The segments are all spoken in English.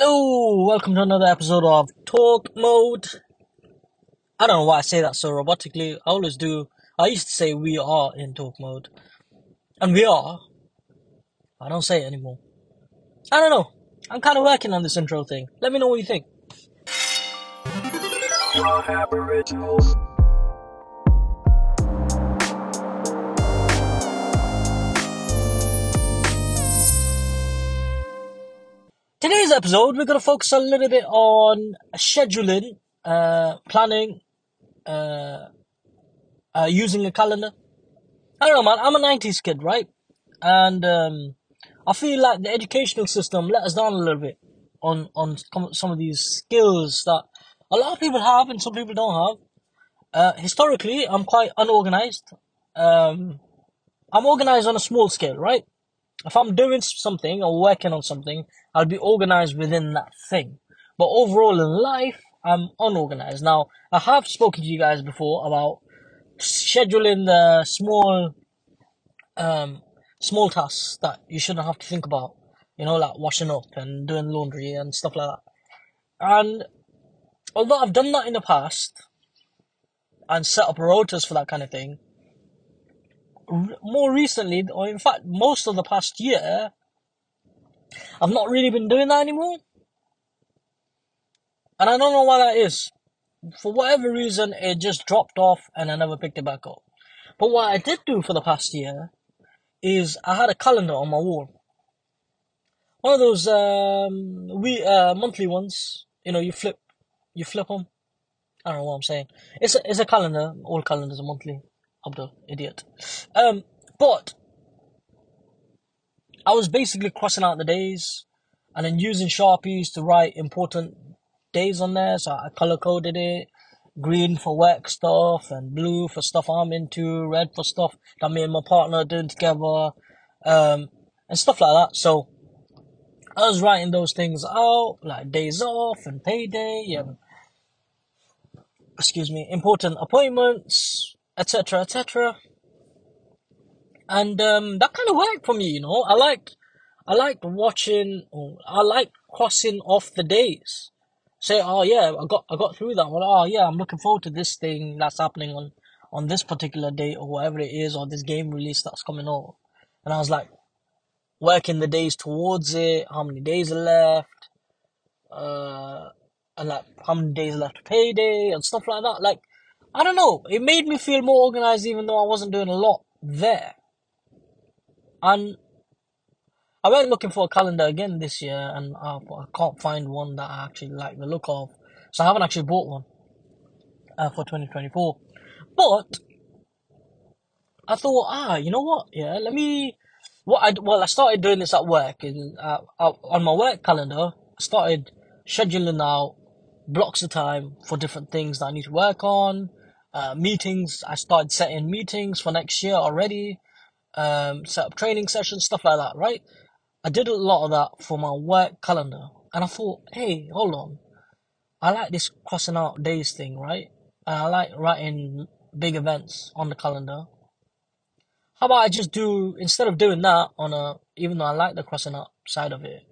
Hello, welcome to another episode of Talk Mode. I don't know why I say that so robotically. I always do. I used to say we are in talk mode. And we are. I don't say it anymore. I don't know. I'm kind of working on this intro thing. Let me know what you think. Today's episode, we're going to focus a little bit on scheduling, uh, planning, uh, uh, using a calendar. I don't know, man. I'm a 90s kid, right? And um, I feel like the educational system let us down a little bit on, on some of these skills that a lot of people have and some people don't have. Uh, historically, I'm quite unorganized. Um, I'm organized on a small scale, right? If I'm doing something or working on something, I'll be organized within that thing. But overall in life, I'm unorganized. Now, I have spoken to you guys before about scheduling the small, um, small tasks that you shouldn't have to think about. You know, like washing up and doing laundry and stuff like that. And although I've done that in the past and set up rotas for that kind of thing, more recently, or in fact, most of the past year, I've not really been doing that anymore. And I don't know why that is. For whatever reason, it just dropped off and I never picked it back up. But what I did do for the past year is I had a calendar on my wall. One of those um, we uh, monthly ones. You know, you flip, you flip them. I don't know what I'm saying. It's a, it's a calendar. All calendars are monthly. I'm the idiot. Um, but I was basically crossing out the days and then using Sharpies to write important days on there. So I color coded it. Green for work stuff and blue for stuff I'm into, red for stuff that me and my partner are doing together, um, and stuff like that. So I was writing those things out, like days off and payday and excuse me, important appointments, etc., etc. And um, that kind of worked for me, you know. I liked, I liked watching. I like crossing off the days. Say, oh yeah, I got, I got through that one. Oh yeah, I'm looking forward to this thing that's happening on, on this particular date or whatever it is, or this game release that's coming out. And I was like, working the days towards it. How many days are left? Uh, and like how many days left to payday and stuff like that. Like, I don't know. It made me feel more organized, even though I wasn't doing a lot there. And I went looking for a calendar again this year, and I, I can't find one that I actually like the look of. So I haven't actually bought one uh, for 2024. But I thought, ah, you know what? Yeah, let me. What I well, I started doing this at work. And uh, on my work calendar, I started scheduling out blocks of time for different things that I need to work on. Uh, meetings. I started setting meetings for next year already. Um, set up training sessions, stuff like that. Right. I did a lot of that for my work calendar, and I thought, hey, hold on. I like this crossing out days thing, right? And I like writing big events on the calendar. How about I just do instead of doing that on a even though I like the crossing out side of it,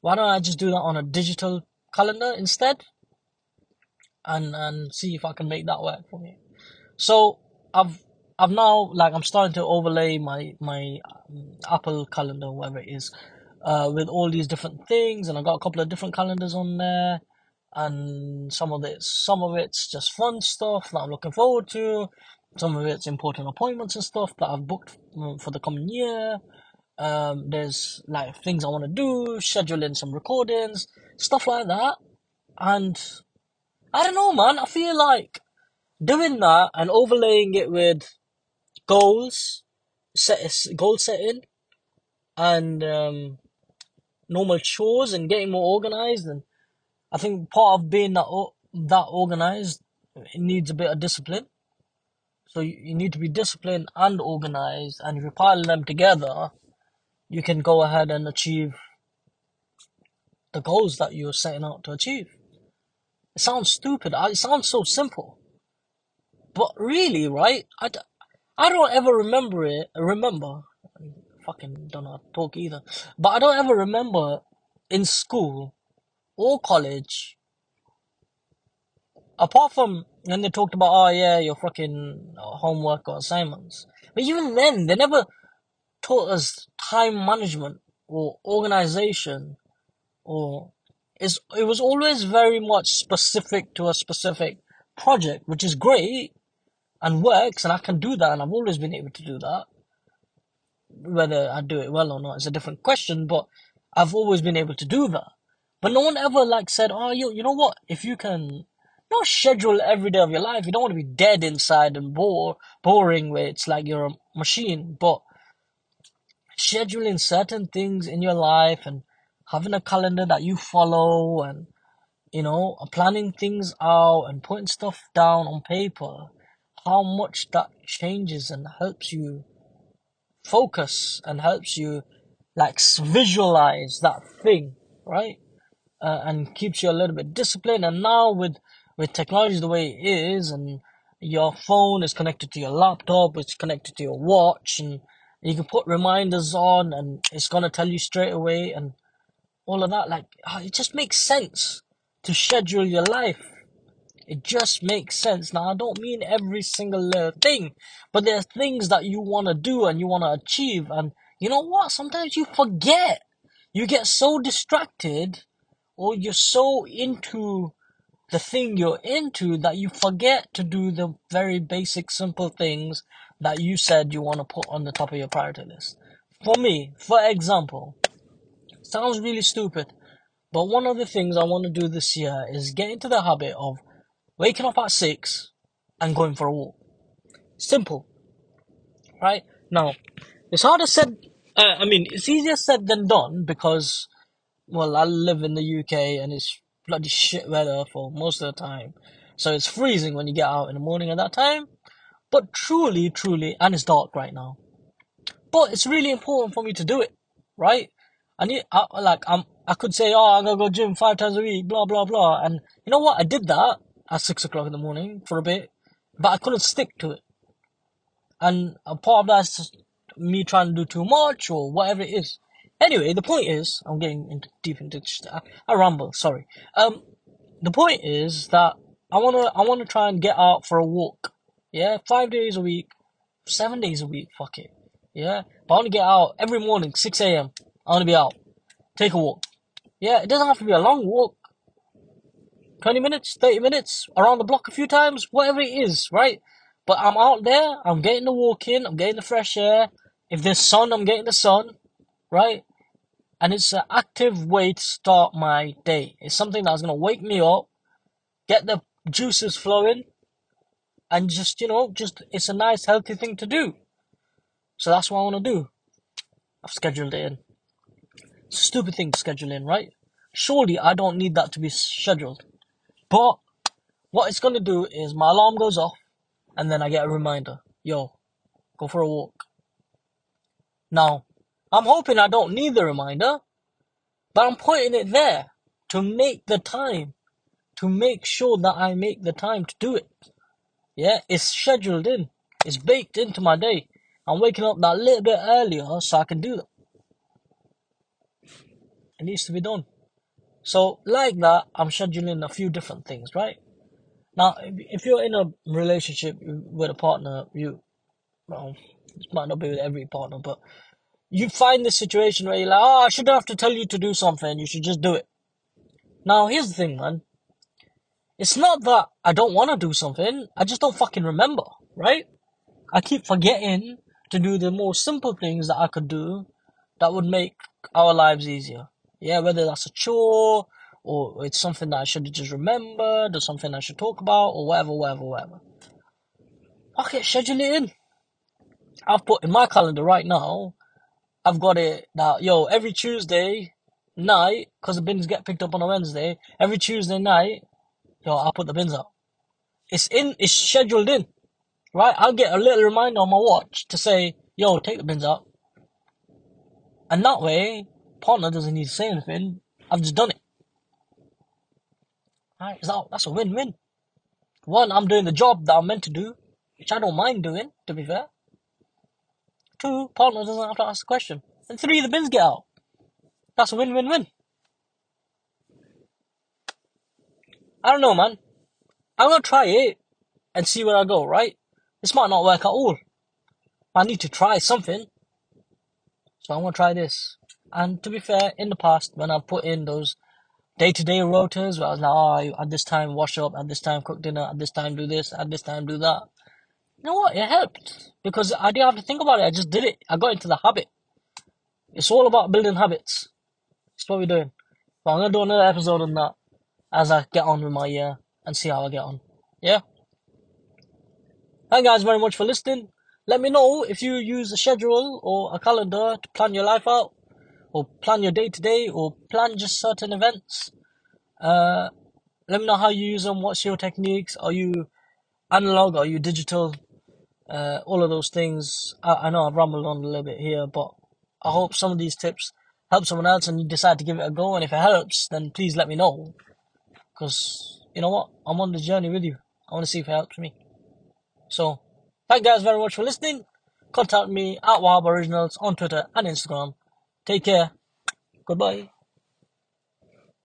why don't I just do that on a digital calendar instead? And and see if I can make that work for me. So I've I've now like I'm starting to overlay my my um, Apple calendar, whatever it is, uh, with all these different things, and I've got a couple of different calendars on there, and some of it some of it's just fun stuff that I'm looking forward to. Some of it's important appointments and stuff that I've booked mm, for the coming year. Um, there's like things I want to do, scheduling some recordings, stuff like that. And I don't know, man. I feel like doing that and overlaying it with goals, set goal setting, and um, normal chores and getting more organized. And I think part of being that that organized it needs a bit of discipline. So you, you need to be disciplined and organized, and if you pile them together, you can go ahead and achieve the goals that you're setting out to achieve. It sounds stupid. It sounds so simple, but really, right? I, d- I don't ever remember it. Remember, fucking don't know how to talk either. But I don't ever remember in school or college, apart from when they talked about, oh yeah, your fucking homework or assignments. But even then, they never taught us time management or organization or it's, it was always very much specific to a specific project, which is great and works, and I can do that, and I've always been able to do that. Whether I do it well or not is a different question, but I've always been able to do that. But no one ever like said, "Oh, you, you know what? If you can, not schedule every day of your life. You don't want to be dead inside and bore boring, where it's like you're a machine. But scheduling certain things in your life and having a calendar that you follow and you know planning things out and putting stuff down on paper how much that changes and helps you focus and helps you like visualize that thing right? Uh, and keeps you a little bit disciplined. And now with with technology the way it is and your phone is connected to your laptop it's connected to your watch and you can put reminders on and it's gonna tell you straight away and all of that. Like, ah, it just makes sense to schedule your life. It just makes sense. Now, I don't mean every single little thing, but there are things that you want to do and you want to achieve. And you know what? Sometimes you forget. You get so distracted or you're so into the thing you're into that you forget to do the very basic, simple things that you said you want to put on the top of your priority list. For me, for example, sounds really stupid, but one of the things I want to do this year is get into the habit of waking up at six and going for a walk. Simple, right? Now, it's harder said. Uh, I mean, it's easier said than done because, well, I live in the UK and it's bloody shit weather for most of the time. So it's freezing when you get out in the morning at that time. But truly, truly, and it's dark right now. But it's really important for me to do it, right? I need, I, like, I'm, I could say, oh, I'm gonna go gym five times a week, blah, blah, blah. And you know what? I did that at six o'clock in the morning for a bit, but I couldn't stick to it. And a part of that's me trying to do too much or whatever it is. Anyway, the point is, I'm getting into deep into, I, I ramble, sorry. Um, the point is that I wanna, I wanna try and get out for a walk. Yeah, five days a week, seven days a week, fuck it. Yeah, but I wanna get out every morning, 6 a.m. I want to be out. Take a walk. Yeah, it doesn't have to be a long walk. 20 minutes, 30 minutes, around the block a few times, whatever it is, right? But I'm out there, I'm getting the walk in, I'm getting the fresh air. If there's sun, I'm getting the sun, right? And it's an active way to start my day. It's something that's going to wake me up, get the juices flowing, and just, you know, just, it's a nice, healthy thing to do. So that's what I want to do. I've scheduled it in. Stupid thing in, right? Surely I don't need that to be scheduled. But what it's gonna do is my alarm goes off and then I get a reminder. Yo, go for a walk. Now, I'm hoping I don't need the reminder, but I'm putting it there to make the time, to make sure that I make the time to do it. Yeah, it's scheduled in. It's baked into my day. I'm waking up that little bit earlier so I can do that. It needs to be done. So, like that, I'm scheduling a few different things, right? Now, if you're in a relationship with a partner, you, well, this might not be with every partner, but you find this situation where you're like, oh, I shouldn't have to tell you to do something, you should just do it. Now, here's the thing, man. It's not that I don't want to do something, I just don't fucking remember, right? I keep forgetting to do the more simple things that I could do that would make our lives easier. Yeah, whether that's a chore or it's something that I should have just remembered or something I should talk about or whatever, whatever, whatever. Okay, schedule it in. I've put in my calendar right now, I've got it that, yo, every Tuesday night, because the bins get picked up on a Wednesday, every Tuesday night, yo, I'll put the bins out. It's in, it's scheduled in, right? I'll get a little reminder on my watch to say, yo, take the bins out. And that way, partner doesn't need to say anything. I've just done it. Right? So that's a win-win. One, I'm doing the job that I'm meant to do, which I don't mind doing, to be fair. Two, partner doesn't have to ask the question. And three, the bins get out. That's a win-win-win. I don't know, man. I'm gonna try it and see where I go. Right? This might not work at all. I need to try something. So I'm gonna try this. And to be fair, in the past, when I've put in those day-to-day rotas, where I was like, oh, at this time wash up, at this time cook dinner, at this time do this, at this time do that. You know what? It helped because I didn't have to think about it. I just did it. I got into the habit. It's all about building habits. That's what we're doing. But I'm gonna do another episode on that as I get on with my year and see how I get on. Yeah. Thank you guys very much for listening. Let me know if you use a schedule or a calendar to plan your life out, or plan your day to day, or plan just certain events. Uh, let me know how you use them. What's your techniques? Are you analog? Are you digital? Uh, all of those things. I, I know I've rambled on a little bit here, but I hope some of these tips help someone else and you decide to give it a go. And if it helps, then please let me know. Because, you know what? I'm on the journey with you. I want to see if it helps me. So, thank you guys very much for listening. Contact me at Wahab Originals on Twitter and Instagram. Take care. Goodbye.